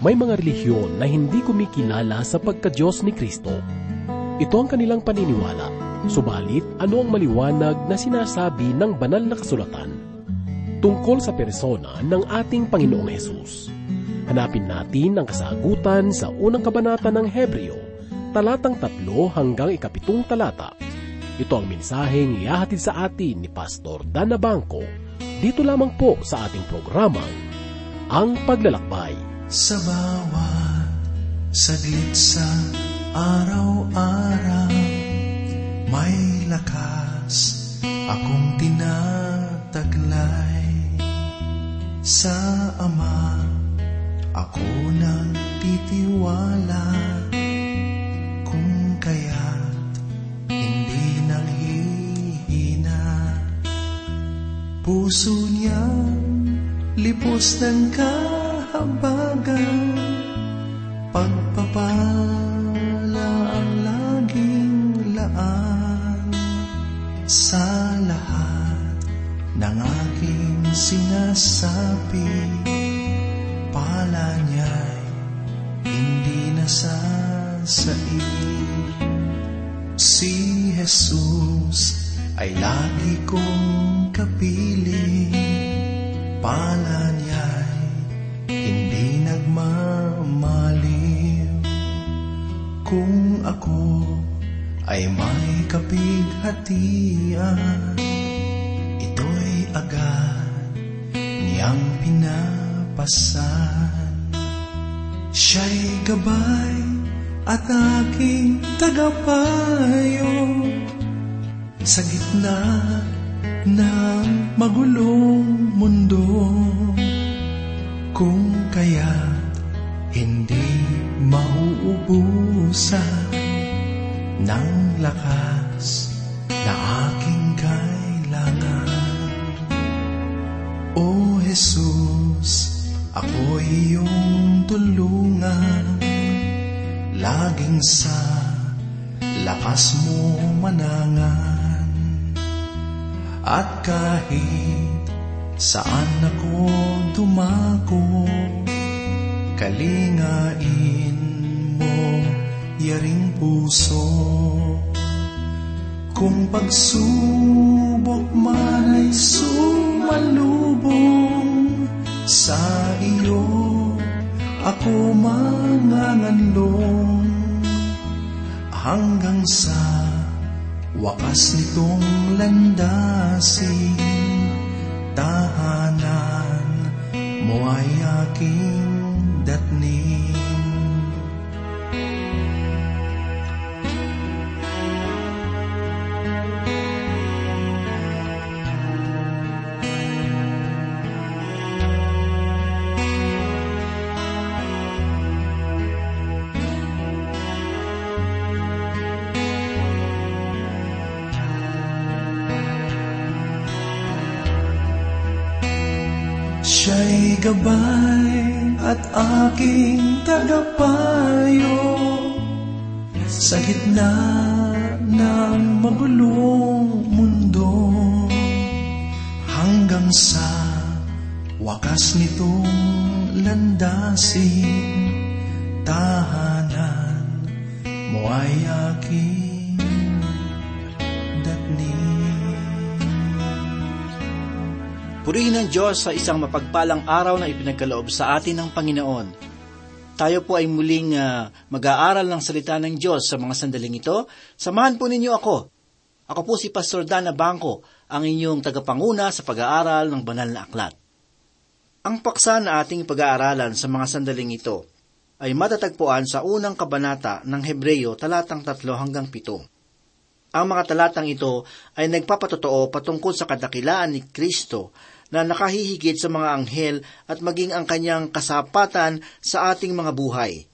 May mga relihiyon na hindi kumikilala sa pagka-Diyos ni Kristo. Ito ang kanilang paniniwala. Subalit, ano ang maliwanag na sinasabi ng banal na kasulatan tungkol sa persona ng ating Panginoong Hesus? Hanapin natin ang kasagutan sa unang kabanata ng Hebreo, talatang tatlo hanggang ikapitong talata. Ito ang mensaheng ihahatid sa atin ni Pastor Dana Bangko dito lamang po sa ating programang Ang Paglalakbay. Sa bawat saglit sa araw-araw May lakas akong tinataglay. Sa Ama ako nagtitiwala. Kung kaya't hindi nanghihina Puso niya lipos ng kahabagan sinasabi Pala niya'y hindi nasasain Si Jesus ay lagi kong kapiling Pala niya'y hindi nagmamaliw Kung ako ay may kapighatian niyang pinapasan. Siya'y gabay at aking tagapayo. Sa gitna ng magulong mundo Kung kaya't hindi mauubusan Ng lakas tulungan Laging sa lakas mo manangan. At kahit saan ako dumako Kalingain mo yaring puso. Kung pagsubok man ay sumalubong Sa iyo ako manganganlong Hanggang sa wakas nitong landasin. Tahanan mo ay aking datnin gabay at aking tagapayo Sa gitna ng magulong mundo. Hanggang sa wakas nitong landasin Tahanan mo ay aking datnin Purihin ang Diyos sa isang mapagpalang araw na ipinagkaloob sa atin ng Panginoon. Tayo po ay muling ah, mag-aaral ng salita ng Diyos sa mga sandaling ito. Samahan po ninyo ako. Ako po si Pastor Dana Bangko, ang inyong tagapanguna sa pag-aaral ng banal na aklat. Ang paksa na ating pag-aaralan sa mga sandaling ito ay matatagpuan sa unang kabanata ng Hebreyo talatang tatlo hanggang pito. Ang mga talatang ito ay nagpapatotoo patungkol sa kadakilaan ni Kristo na nakahihigit sa mga anghel at maging ang kanyang kasapatan sa ating mga buhay.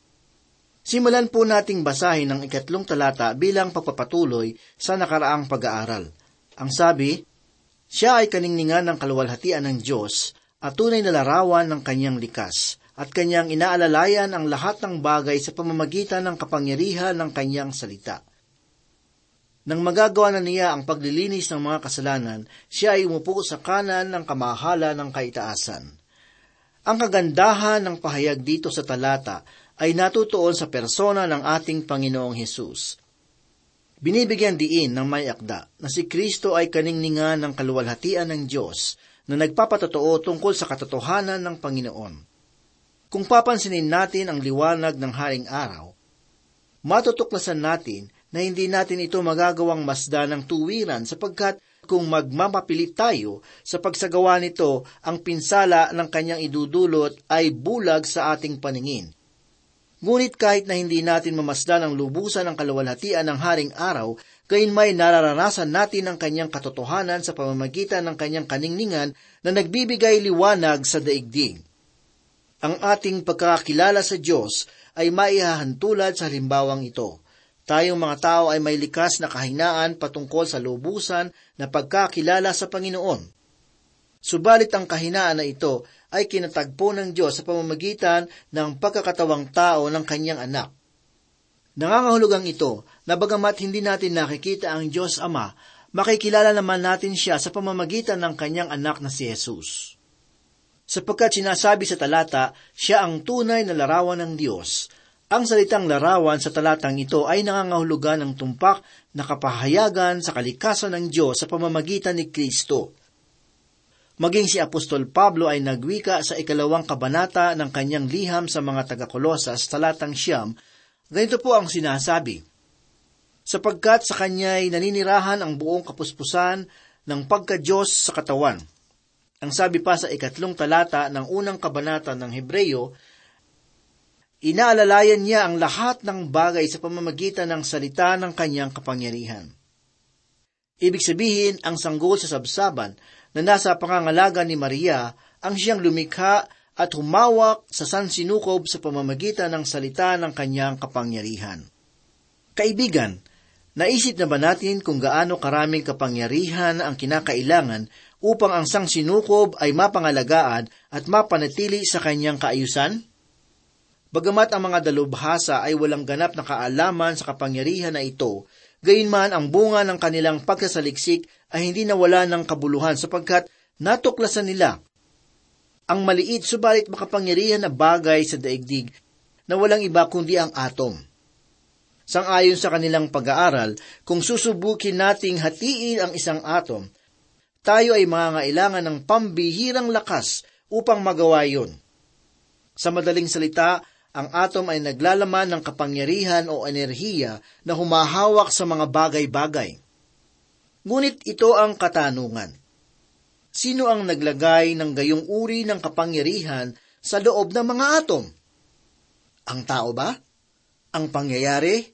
Simulan po nating basahin ang ikatlong talata bilang pagpapatuloy sa nakaraang pag-aaral. Ang sabi, Siya ay kaningningan ng kaluwalhatian ng Diyos at tunay na larawan ng kanyang likas at kanyang inaalalayan ang lahat ng bagay sa pamamagitan ng kapangyarihan ng kanyang salita. Nang magagawa na niya ang paglilinis ng mga kasalanan, siya ay umupo sa kanan ng kamahala ng kaitaasan. Ang kagandahan ng pahayag dito sa talata ay natutuon sa persona ng ating Panginoong Hesus. Binibigyan diin ng may akda na si Kristo ay kaningningan ng kaluwalhatian ng Diyos na nagpapatotoo tungkol sa katotohanan ng Panginoon. Kung papansinin natin ang liwanag ng haring araw, matutuklasan natin na hindi natin ito magagawang masda ng tuwiran sapagkat kung magmapapilit tayo sa pagsagawa nito, ang pinsala ng kanyang idudulot ay bulag sa ating paningin. Ngunit kahit na hindi natin mamasdan ang lubusan ng kaluwalhatian ng haring araw, gayon may nararanasan natin ang kanyang katotohanan sa pamamagitan ng kanyang kaningningan na nagbibigay liwanag sa daigdig. Ang ating pagkakakilala sa Diyos ay maihahantulad sa halimbawang ito. Tayong mga tao ay may likas na kahinaan patungkol sa lubusan na pagkakilala sa Panginoon. Subalit ang kahinaan na ito ay kinatagpo ng Diyos sa pamamagitan ng pagkakatawang tao ng kanyang anak. Nangangahulugang ito na bagamat hindi natin nakikita ang Diyos Ama, makikilala naman natin siya sa pamamagitan ng kanyang anak na si Jesus. Sapagkat sinasabi sa talata, siya ang tunay na larawan ng Diyos, ang salitang larawan sa talatang ito ay nangangahulugan ng tumpak na kapahayagan sa kalikasan ng Diyos sa pamamagitan ni Kristo. Maging si Apostol Pablo ay nagwika sa ikalawang kabanata ng kanyang liham sa mga taga-Kolosas talatang siyam, ganito po ang sinasabi, Sapagkat sa kanya ay naninirahan ang buong kapuspusan ng pagka-Diyos sa katawan. Ang sabi pa sa ikatlong talata ng unang kabanata ng Hebreyo, Inaalalayan niya ang lahat ng bagay sa pamamagitan ng salita ng kanyang kapangyarihan. Ibig sabihin, ang sanggol sa sabsaban na nasa pangangalaga ni Maria ang siyang lumikha at humawak sa sansinukob sa pamamagitan ng salita ng kanyang kapangyarihan. Kaibigan, naisip na ba natin kung gaano karaming kapangyarihan ang kinakailangan upang ang sangsinukob ay mapangalagaan at mapanatili sa kanyang kaayusan? Bagamat ang mga dalubhasa ay walang ganap na kaalaman sa kapangyarihan na ito, gayunman ang bunga ng kanilang pagkasaliksik ay hindi nawala ng kabuluhan sapagkat natuklasan nila ang maliit subalit makapangyarihan na bagay sa daigdig na walang iba kundi ang atom. Sangayon sa kanilang pag-aaral, kung susubukin nating hatiin ang isang atom, tayo ay mangangailangan ng pambihirang lakas upang magawa yon. Sa madaling salita, ang atom ay naglalaman ng kapangyarihan o enerhiya na humahawak sa mga bagay-bagay. Ngunit ito ang katanungan. Sino ang naglagay ng gayong uri ng kapangyarihan sa loob ng mga atom? Ang tao ba? Ang pangyayari?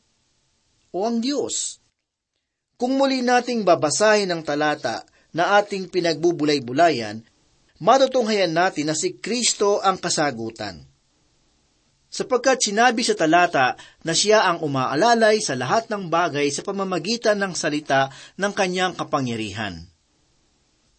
O ang Diyos? Kung muli nating babasahin ang talata na ating pinagbubulay-bulayan, matutunghayan natin na si Kristo ang kasagutan sapagkat sinabi sa talata na siya ang umaalalay sa lahat ng bagay sa pamamagitan ng salita ng kanyang kapangyarihan.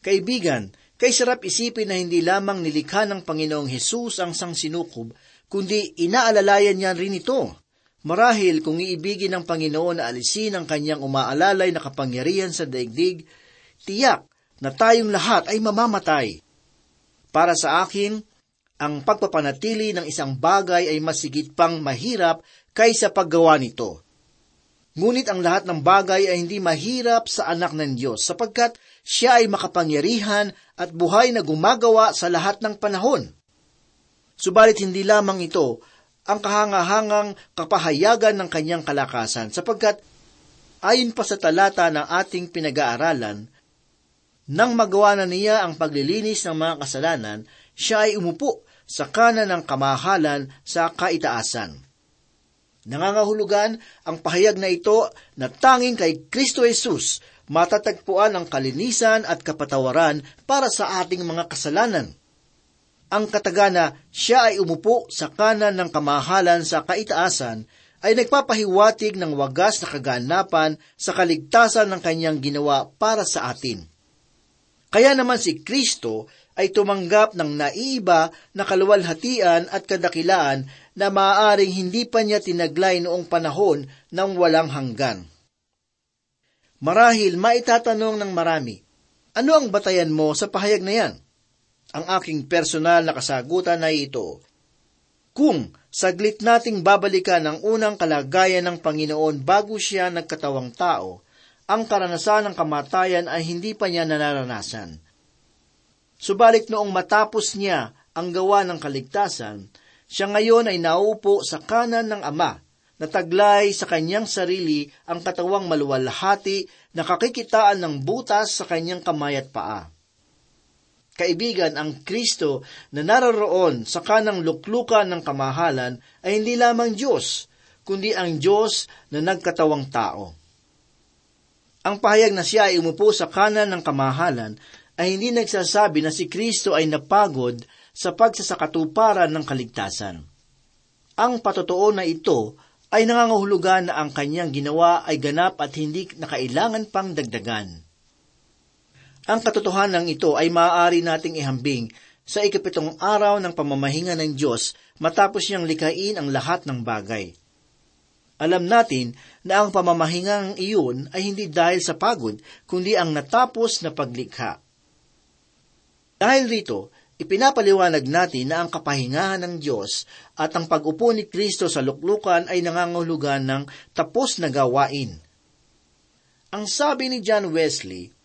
Kaibigan, kay sarap isipin na hindi lamang nilikha ng Panginoong Hesus ang sangsinukob, kundi inaalalayan niya rin ito. Marahil kung iibigin ng Panginoon na alisin ang kanyang umaalalay na kapangyarihan sa daigdig, tiyak na tayong lahat ay mamamatay. Para sa akin, ang pagpapanatili ng isang bagay ay masigit pang mahirap kaysa paggawa nito. Ngunit ang lahat ng bagay ay hindi mahirap sa anak ng Diyos sapagkat siya ay makapangyarihan at buhay na gumagawa sa lahat ng panahon. Subalit hindi lamang ito ang kahangahangang kapahayagan ng kanyang kalakasan sapagkat ayon pa sa talata ng ating pinag-aaralan, nang magawa na niya ang paglilinis ng mga kasalanan, siya ay umupo sa kanan ng kamahalan sa kaitaasan. Nangangahulugan ang pahayag na ito na tanging kay Kristo Jesus matatagpuan ang kalinisan at kapatawaran para sa ating mga kasalanan. Ang katagana siya ay umupo sa kanan ng kamahalan sa kaitaasan ay nagpapahiwatig ng wagas na kaganapan sa kaligtasan ng kanyang ginawa para sa atin. Kaya naman si Kristo ay tumanggap ng naiba na kaluwalhatian at kadakilaan na maaaring hindi pa niya tinaglay noong panahon ng walang hanggan. Marahil maitatanong ng marami, ano ang batayan mo sa pahayag na yan? Ang aking personal na kasagutan ay ito. Kung saglit nating babalikan ang unang kalagayan ng Panginoon bago siya nagkatawang tao, ang karanasan ng kamatayan ay hindi pa niya nararanasan. Subalit noong matapos niya ang gawa ng kaligtasan, siya ngayon ay naupo sa kanan ng Ama, na taglay sa kanyang sarili ang katawang maluwalhati na kakikitaan ng butas sa kanyang kamay at paa. Kaibigan, ang Kristo na naroroon sa kanang luklukan ng kamahalan ay hindi lamang Diyos, kundi ang Diyos na nagkatawang tao. Ang pahayag na siya ay umupo sa kanan ng kamahalan ay hindi nagsasabi na si Kristo ay napagod sa pagsasakatuparan ng kaligtasan. Ang patotoo na ito ay nangangahulugan na ang kanyang ginawa ay ganap at hindi nakailangan pang dagdagan. Ang katotohanan ito ay maaari nating ihambing sa ikapitong araw ng pamamahinga ng Diyos matapos niyang likain ang lahat ng bagay. Alam natin na ang pamamahingang iyon ay hindi dahil sa pagod, kundi ang natapos na paglikha. Dahil rito, ipinapaliwanag natin na ang kapahingahan ng Diyos at ang pag-upo ni Kristo sa luklukan ay nangangahulugan ng tapos na gawain. Ang sabi ni John Wesley,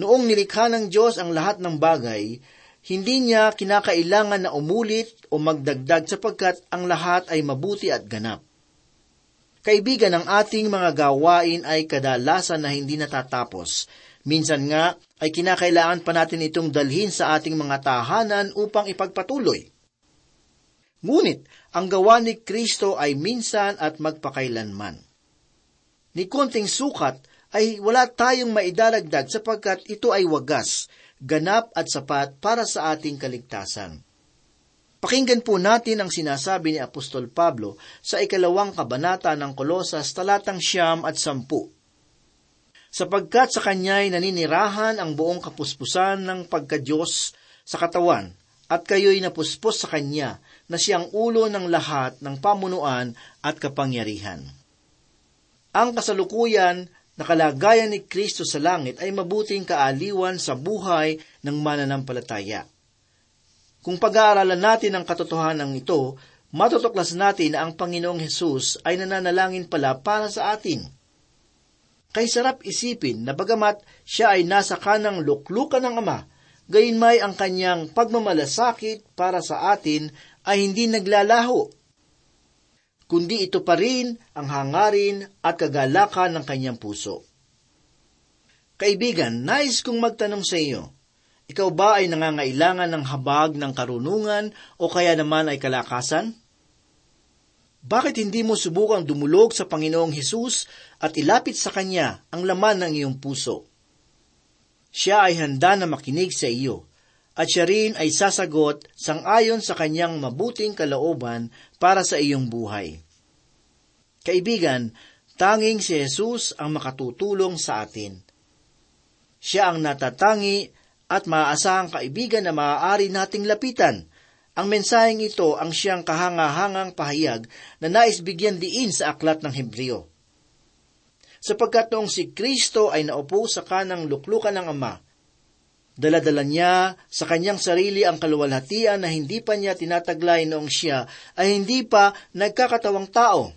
Noong nilikha ng Diyos ang lahat ng bagay, hindi niya kinakailangan na umulit o magdagdag sapagkat ang lahat ay mabuti at ganap. Kaibigan, ang ating mga gawain ay kadalasan na hindi natatapos. Minsan nga ay kinakailangan pa natin itong dalhin sa ating mga tahanan upang ipagpatuloy. Ngunit, ang gawa ni Kristo ay minsan at magpakailanman. Ni konting sukat ay wala tayong maidaragdag sapagkat ito ay wagas, ganap at sapat para sa ating kaligtasan. Pakinggan po natin ang sinasabi ni Apostol Pablo sa ikalawang kabanata ng Kolosas talatang siyam at sampu. Sapagkat sa kanya'y naninirahan ang buong kapuspusan ng pagkadyos sa katawan, at kayo'y napuspos sa kanya na siyang ulo ng lahat ng pamunuan at kapangyarihan. Ang kasalukuyan na kalagayan ni Kristo sa langit ay mabuting kaaliwan sa buhay ng mananampalataya. Kung pag-aaralan natin ang katotohanan ito, matutuklas natin na ang Panginoong Hesus ay nananalangin pala para sa atin. Kay sarap isipin na bagamat siya ay nasa kanang luklukan ng Ama, gayunmay ang kanyang pagmamalasakit para sa atin ay hindi naglalaho kundi ito pa rin ang hangarin at kagalakan ng kanyang puso. Kaibigan, nais kong magtanong sa iyo, ikaw ba ay nangangailangan ng habag ng karunungan o kaya naman ay kalakasan? Bakit hindi mo subukang dumulog sa Panginoong Hesus at ilapit sa Kanya ang laman ng iyong puso? Siya ay handa na makinig sa iyo, at siya rin ay sasagot sang-ayon sa kanyang mabuting kalooban para sa iyong buhay. Kaibigan, tanging si Jesus ang makatutulong sa atin. Siya ang natatangi at maaasahang kaibigan na maaari nating lapitan. Ang mensaheng ito ang siyang kahangahangang pahayag na nais bigyan diin sa aklat ng Hebreo. Sapagkat noong si Kristo ay naupo sa kanang luklukan ng Ama, Daladala niya sa kanyang sarili ang kaluwalhatian na hindi pa niya tinataglay noong siya ay hindi pa nagkakatawang tao.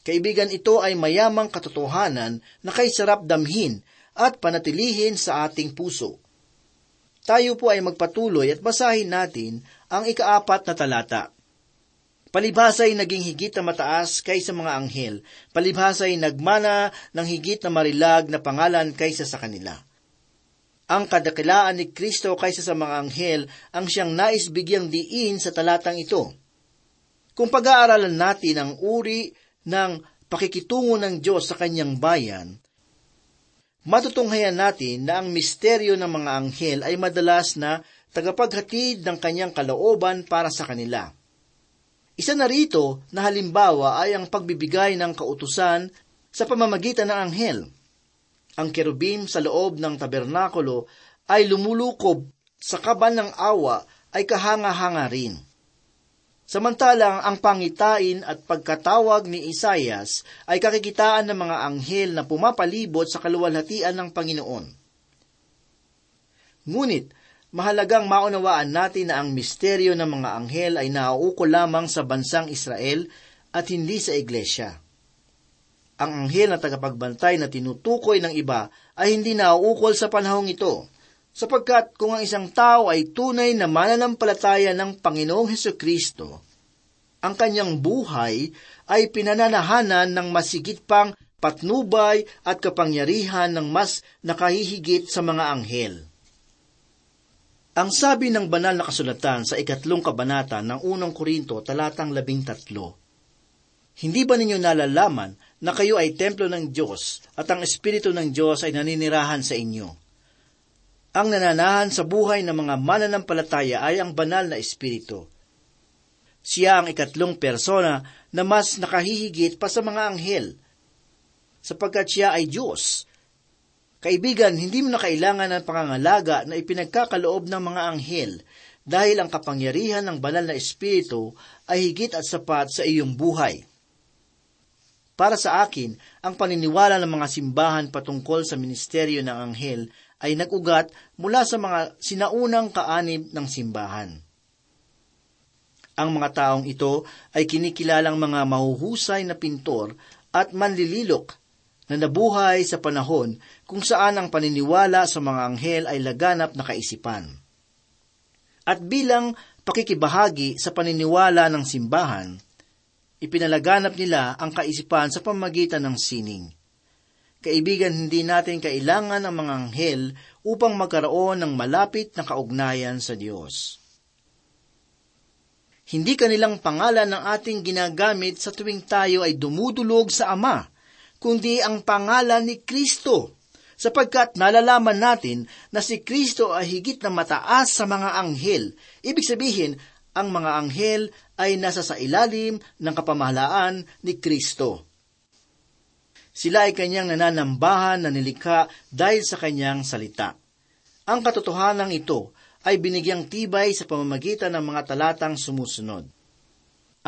Kaibigan, ito ay mayamang katotohanan na kay sarap damhin at panatilihin sa ating puso. Tayo po ay magpatuloy at basahin natin ang ikaapat na talata. Palibhasa'y naging higit na mataas kaysa mga anghel. Palibhasa'y nagmana ng higit na marilag na pangalan kaysa sa kanila ang kadakilaan ni Kristo kaysa sa mga anghel ang siyang nais bigyang diin sa talatang ito. Kung pag-aaralan natin ang uri ng pakikitungo ng Diyos sa kanyang bayan, matutunghayan natin na ang misteryo ng mga anghel ay madalas na tagapaghatid ng kanyang kalooban para sa kanila. Isa na rito na halimbawa ay ang pagbibigay ng kautusan sa pamamagitan ng anghel ang kerubim sa loob ng tabernakulo ay lumulukob sa kaban ng awa ay kahanga-hanga rin. Samantalang ang pangitain at pagkatawag ni Isayas ay kakikitaan ng mga anghel na pumapalibot sa kaluwalhatian ng Panginoon. Ngunit, mahalagang maunawaan natin na ang misteryo ng mga anghel ay nauukol lamang sa bansang Israel at hindi sa iglesia. Ang anghel na tagapagbantay na tinutukoy ng iba ay hindi nauukol sa panahong ito, sapagkat kung ang isang tao ay tunay na mananampalataya ng Panginoong Heso Kristo, ang kanyang buhay ay pinananahanan ng masigit pang patnubay at kapangyarihan ng mas nakahihigit sa mga anghel. Ang sabi ng banal na kasulatan sa ikatlong kabanata ng unang Korinto talatang labing tatlo, Hindi ba ninyo nalalaman na kayo ay templo ng Diyos at ang Espiritu ng Diyos ay naninirahan sa inyo? Ang nananahan sa buhay ng mga mananampalataya ay ang banal na Espiritu. Siya ang ikatlong persona na mas nakahihigit pa sa mga anghel, sapagkat siya ay Diyos. Kaibigan, hindi mo na kailangan ng pangangalaga na ipinagkakaloob ng mga anghel dahil ang kapangyarihan ng banal na Espiritu ay higit at sapat sa iyong buhay. Para sa akin, ang paniniwala ng mga simbahan patungkol sa ministeryo ng anghel ay nag-ugat mula sa mga sinaunang kaanib ng simbahan. Ang mga taong ito ay kinikilalang mga mahuhusay na pintor at manlililok na nabuhay sa panahon kung saan ang paniniwala sa mga anghel ay laganap na kaisipan. At bilang pakikibahagi sa paniniwala ng simbahan, ipinalaganap nila ang kaisipan sa pamagitan ng sining. Kaibigan, hindi natin kailangan ang mga anghel upang magkaroon ng malapit na kaugnayan sa Diyos. Hindi kanilang pangalan ng ating ginagamit sa tuwing tayo ay dumudulog sa Ama, kundi ang pangalan ni Kristo, sapagkat nalalaman natin na si Kristo ay higit na mataas sa mga anghel. Ibig sabihin, ang mga anghel ay nasa sa ilalim ng kapamahalaan ni Kristo. Sila ay kanyang nananambahan na nilikha dahil sa kanyang salita. Ang katotohanan ito ay binigyang tibay sa pamamagitan ng mga talatang sumusunod.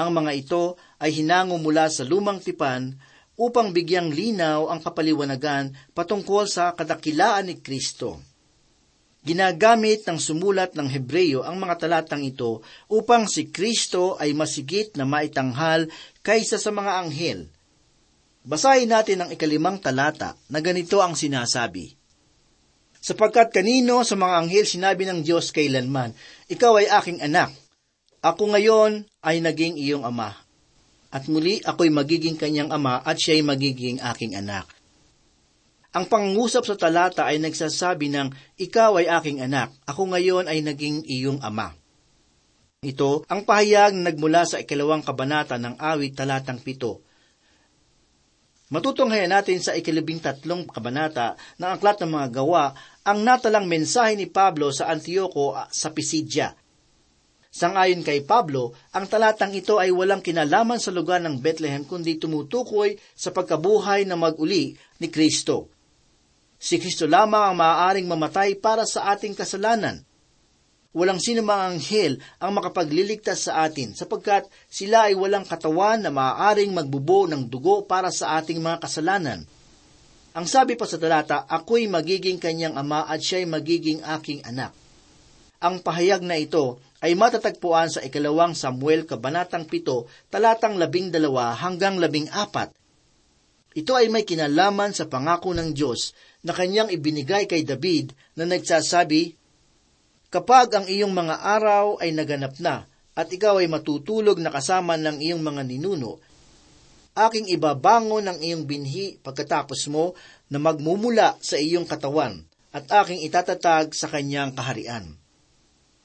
Ang mga ito ay hinango mula sa lumang tipan upang bigyang linaw ang kapaliwanagan patungkol sa kadakilaan ni Kristo. Ginagamit ng sumulat ng Hebreyo ang mga talatang ito upang si Kristo ay masigit na maitanghal kaysa sa mga anghel. Basahin natin ang ikalimang talata na ganito ang sinasabi. Sapagkat kanino sa mga anghel sinabi ng Diyos kailanman, Ikaw ay aking anak. Ako ngayon ay naging iyong ama. At muli ako'y magiging kanyang ama at siya'y magiging aking anak. Ang pangungusap sa talata ay nagsasabi ng, Ikaw ay aking anak, ako ngayon ay naging iyong ama. Ito ang pahayag na nagmula sa ikalawang kabanata ng awit talatang pito. Matutunghayan natin sa ikalabing tatlong kabanata ng Aklat ng Mga Gawa ang natalang mensahe ni Pablo sa Antioco sa Pisidya. Sangayon kay Pablo, ang talatang ito ay walang kinalaman sa lugar ng Bethlehem kundi tumutukoy sa pagkabuhay na mag-uli ni Kristo. Si Kristo lamang ang maaaring mamatay para sa ating kasalanan. Walang sino mang anghel ang makapagliligtas sa atin sapagkat sila ay walang katawan na maaaring magbubo ng dugo para sa ating mga kasalanan. Ang sabi pa sa talata, ako'y magiging kanyang ama at siya'y magiging aking anak. Ang pahayag na ito ay matatagpuan sa ikalawang Samuel kabanatang pito, talatang labing dalawa hanggang labing apat. Ito ay may kinalaman sa pangako ng Diyos na kanyang ibinigay kay David na nagsasabi, Kapag ang iyong mga araw ay naganap na, at ikaw ay matutulog na kasama ng iyong mga ninuno, aking ibabangon ang iyong binhi pagkatapos mo na magmumula sa iyong katawan, at aking itatatag sa kanyang kaharian.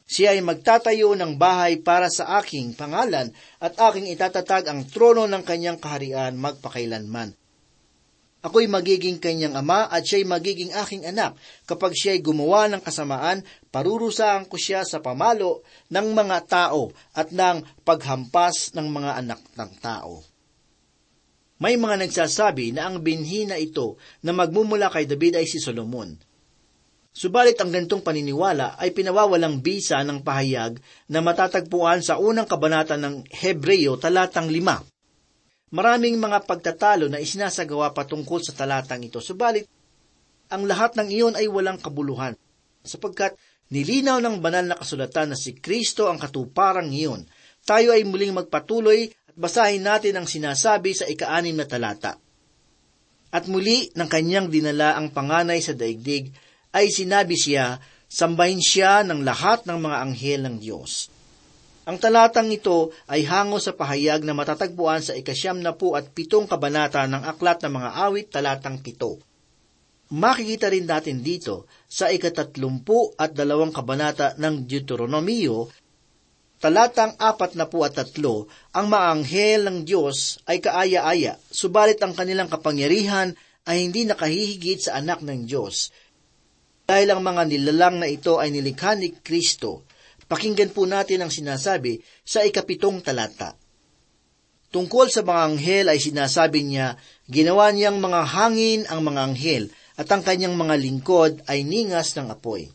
Siya ay magtatayo ng bahay para sa aking pangalan, at aking itatatag ang trono ng kanyang kaharian magpakailanman Ako'y magiging kanyang ama at siya'y magiging aking anak. Kapag siya'y gumawa ng kasamaan, parurusahan ko siya sa pamalo ng mga tao at ng paghampas ng mga anak ng tao. May mga nagsasabi na ang binhi na ito na magmumula kay David ay si Solomon. Subalit ang gantong paniniwala ay pinawawalang bisa ng pahayag na matatagpuan sa unang kabanata ng Hebreyo talatang lima. Maraming mga pagtatalo na isinasagawa patungkol sa talatang ito, subalit ang lahat ng iyon ay walang kabuluhan, sapagkat Nilinaw ng banal na kasulatan na si Kristo ang katuparang iyon. Tayo ay muling magpatuloy at basahin natin ang sinasabi sa ikaanim na talata. At muli ng kanyang dinala ang panganay sa daigdig, ay sinabi siya, sambahin siya ng lahat ng mga anghel ng Diyos. Ang talatang ito ay hango sa pahayag na matatagpuan sa ikasyam na po at pitong kabanata ng Aklat ng mga Awit talatang pito. Makikita rin natin dito sa ikatatlumpu at dalawang kabanata ng Deuteronomio, talatang apat na po at tatlo, ang maanghel ng Diyos ay kaaya-aya, subalit ang kanilang kapangyarihan ay hindi nakahihigit sa anak ng Diyos. Dahil ang mga nilalang na ito ay nilikha ni Kristo, pakinggan po natin ang sinasabi sa ikapitong talata. Tungkol sa mga anghel ay sinasabi niya, ginawa niyang mga hangin ang mga anghel, at ang kanyang mga lingkod ay ningas ng apoy.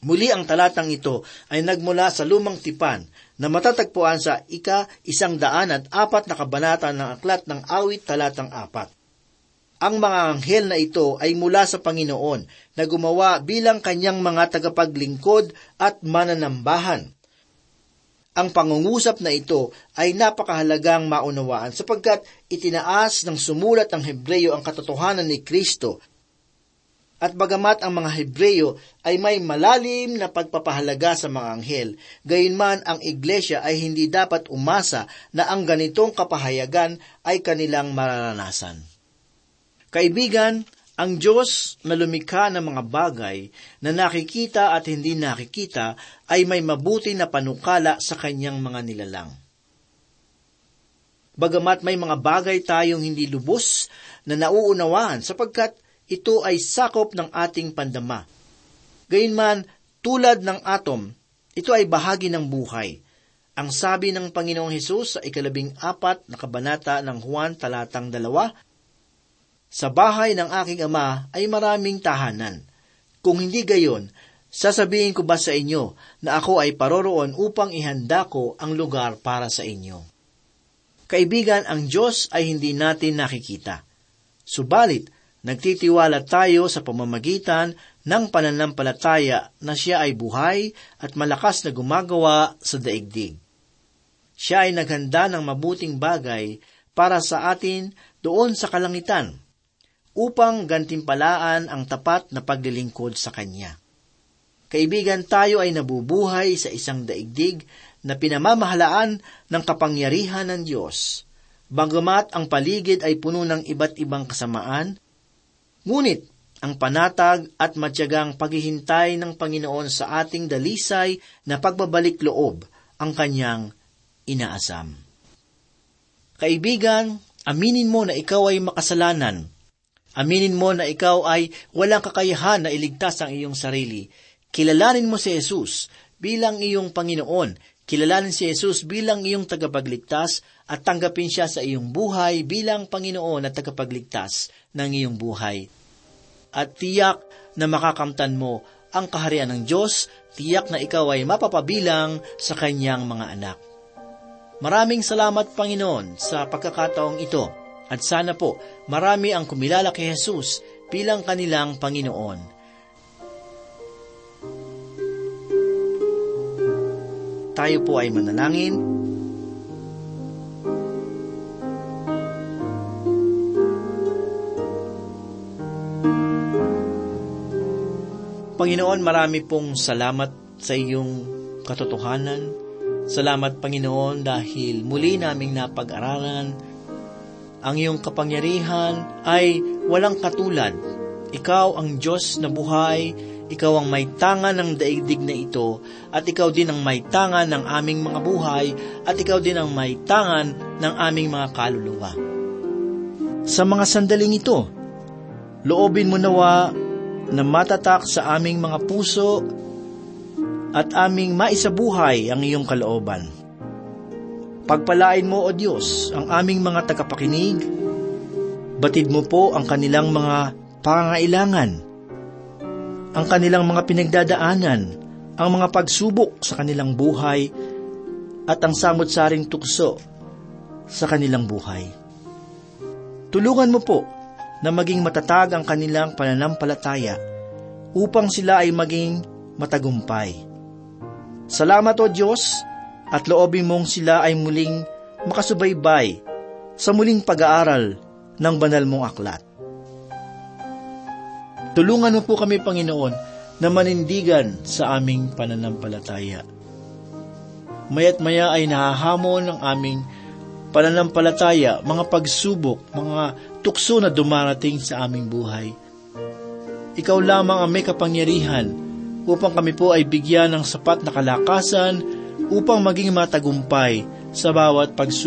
Muli ang talatang ito ay nagmula sa lumang tipan na matatagpuan sa ika isang daan at apat na kabanata ng aklat ng awit talatang apat. Ang mga anghel na ito ay mula sa Panginoon na gumawa bilang kanyang mga tagapaglingkod at mananambahan. Ang pangungusap na ito ay napakahalagang maunawaan sapagkat itinaas ng sumulat ng Hebreyo ang katotohanan ni Kristo. At bagamat ang mga Hebreyo ay may malalim na pagpapahalaga sa mga anghel, gayunman ang iglesia ay hindi dapat umasa na ang ganitong kapahayagan ay kanilang mararanasan. Kaibigan, ang Diyos na lumikha ng mga bagay na nakikita at hindi nakikita ay may mabuti na panukala sa kanyang mga nilalang. Bagamat may mga bagay tayong hindi lubos na nauunawaan sapagkat ito ay sakop ng ating pandama. Gayunman, tulad ng atom, ito ay bahagi ng buhay. Ang sabi ng Panginoong Hesus sa ikalabing apat na kabanata ng Juan talatang dalawa, sa bahay ng aking ama ay maraming tahanan. Kung hindi gayon, sasabihin ko ba sa inyo na ako ay paroroon upang ihanda ko ang lugar para sa inyo? Kaibigan, ang Diyos ay hindi natin nakikita. Subalit, nagtitiwala tayo sa pamamagitan ng pananampalataya na siya ay buhay at malakas na gumagawa sa daigdig. Siya ay naghanda ng mabuting bagay para sa atin doon sa kalangitan upang gantimpalaan ang tapat na paglilingkod sa Kanya. Kaibigan, tayo ay nabubuhay sa isang daigdig na pinamamahalaan ng kapangyarihan ng Diyos. Bagamat ang paligid ay puno ng iba't ibang kasamaan, ngunit ang panatag at matyagang paghihintay ng Panginoon sa ating dalisay na pagbabalik loob ang kanyang inaasam. Kaibigan, aminin mo na ikaw ay makasalanan Aminin mo na ikaw ay walang kakayahan na iligtas ang iyong sarili. Kilalanin mo si Jesus bilang iyong Panginoon. Kilalanin si Jesus bilang iyong tagapagligtas at tanggapin siya sa iyong buhay bilang Panginoon at tagapagligtas ng iyong buhay. At tiyak na makakamtan mo ang kaharian ng Diyos, tiyak na ikaw ay mapapabilang sa kanyang mga anak. Maraming salamat Panginoon sa pagkakataong ito at sana po, marami ang kumilala kay Jesus bilang kanilang Panginoon. Tayo po ay manalangin. Panginoon, marami pong salamat sa iyong katotohanan. Salamat, Panginoon, dahil muli naming napag-aralan ang iyong kapangyarihan ay walang katulad. Ikaw ang Diyos na buhay, ikaw ang may tangan ng daigdig na ito, at ikaw din ang may tangan ng aming mga buhay, at ikaw din ang may tangan ng aming mga kaluluwa. Sa mga sandaling ito, loobin mo nawa na matatak sa aming mga puso at aming maisabuhay ang iyong kalooban Pagpalain mo, O Diyos, ang aming mga tagapakinig. Batid mo po ang kanilang mga pangangailangan, ang kanilang mga pinagdadaanan, ang mga pagsubok sa kanilang buhay, at ang samot-saring tukso sa kanilang buhay. Tulungan mo po na maging matatag ang kanilang pananampalataya upang sila ay maging matagumpay. Salamat o Diyos at loobin mong sila ay muling makasubaybay sa muling pag-aaral ng banal mong aklat. Tulungan mo po kami, Panginoon, na manindigan sa aming pananampalataya. Maya't maya ay nahahamon ng aming pananampalataya, mga pagsubok, mga tukso na dumarating sa aming buhay. Ikaw lamang ang may kapangyarihan upang kami po ay bigyan ng sapat na kalakasan upang maging matagumpay sa bawat pagsubok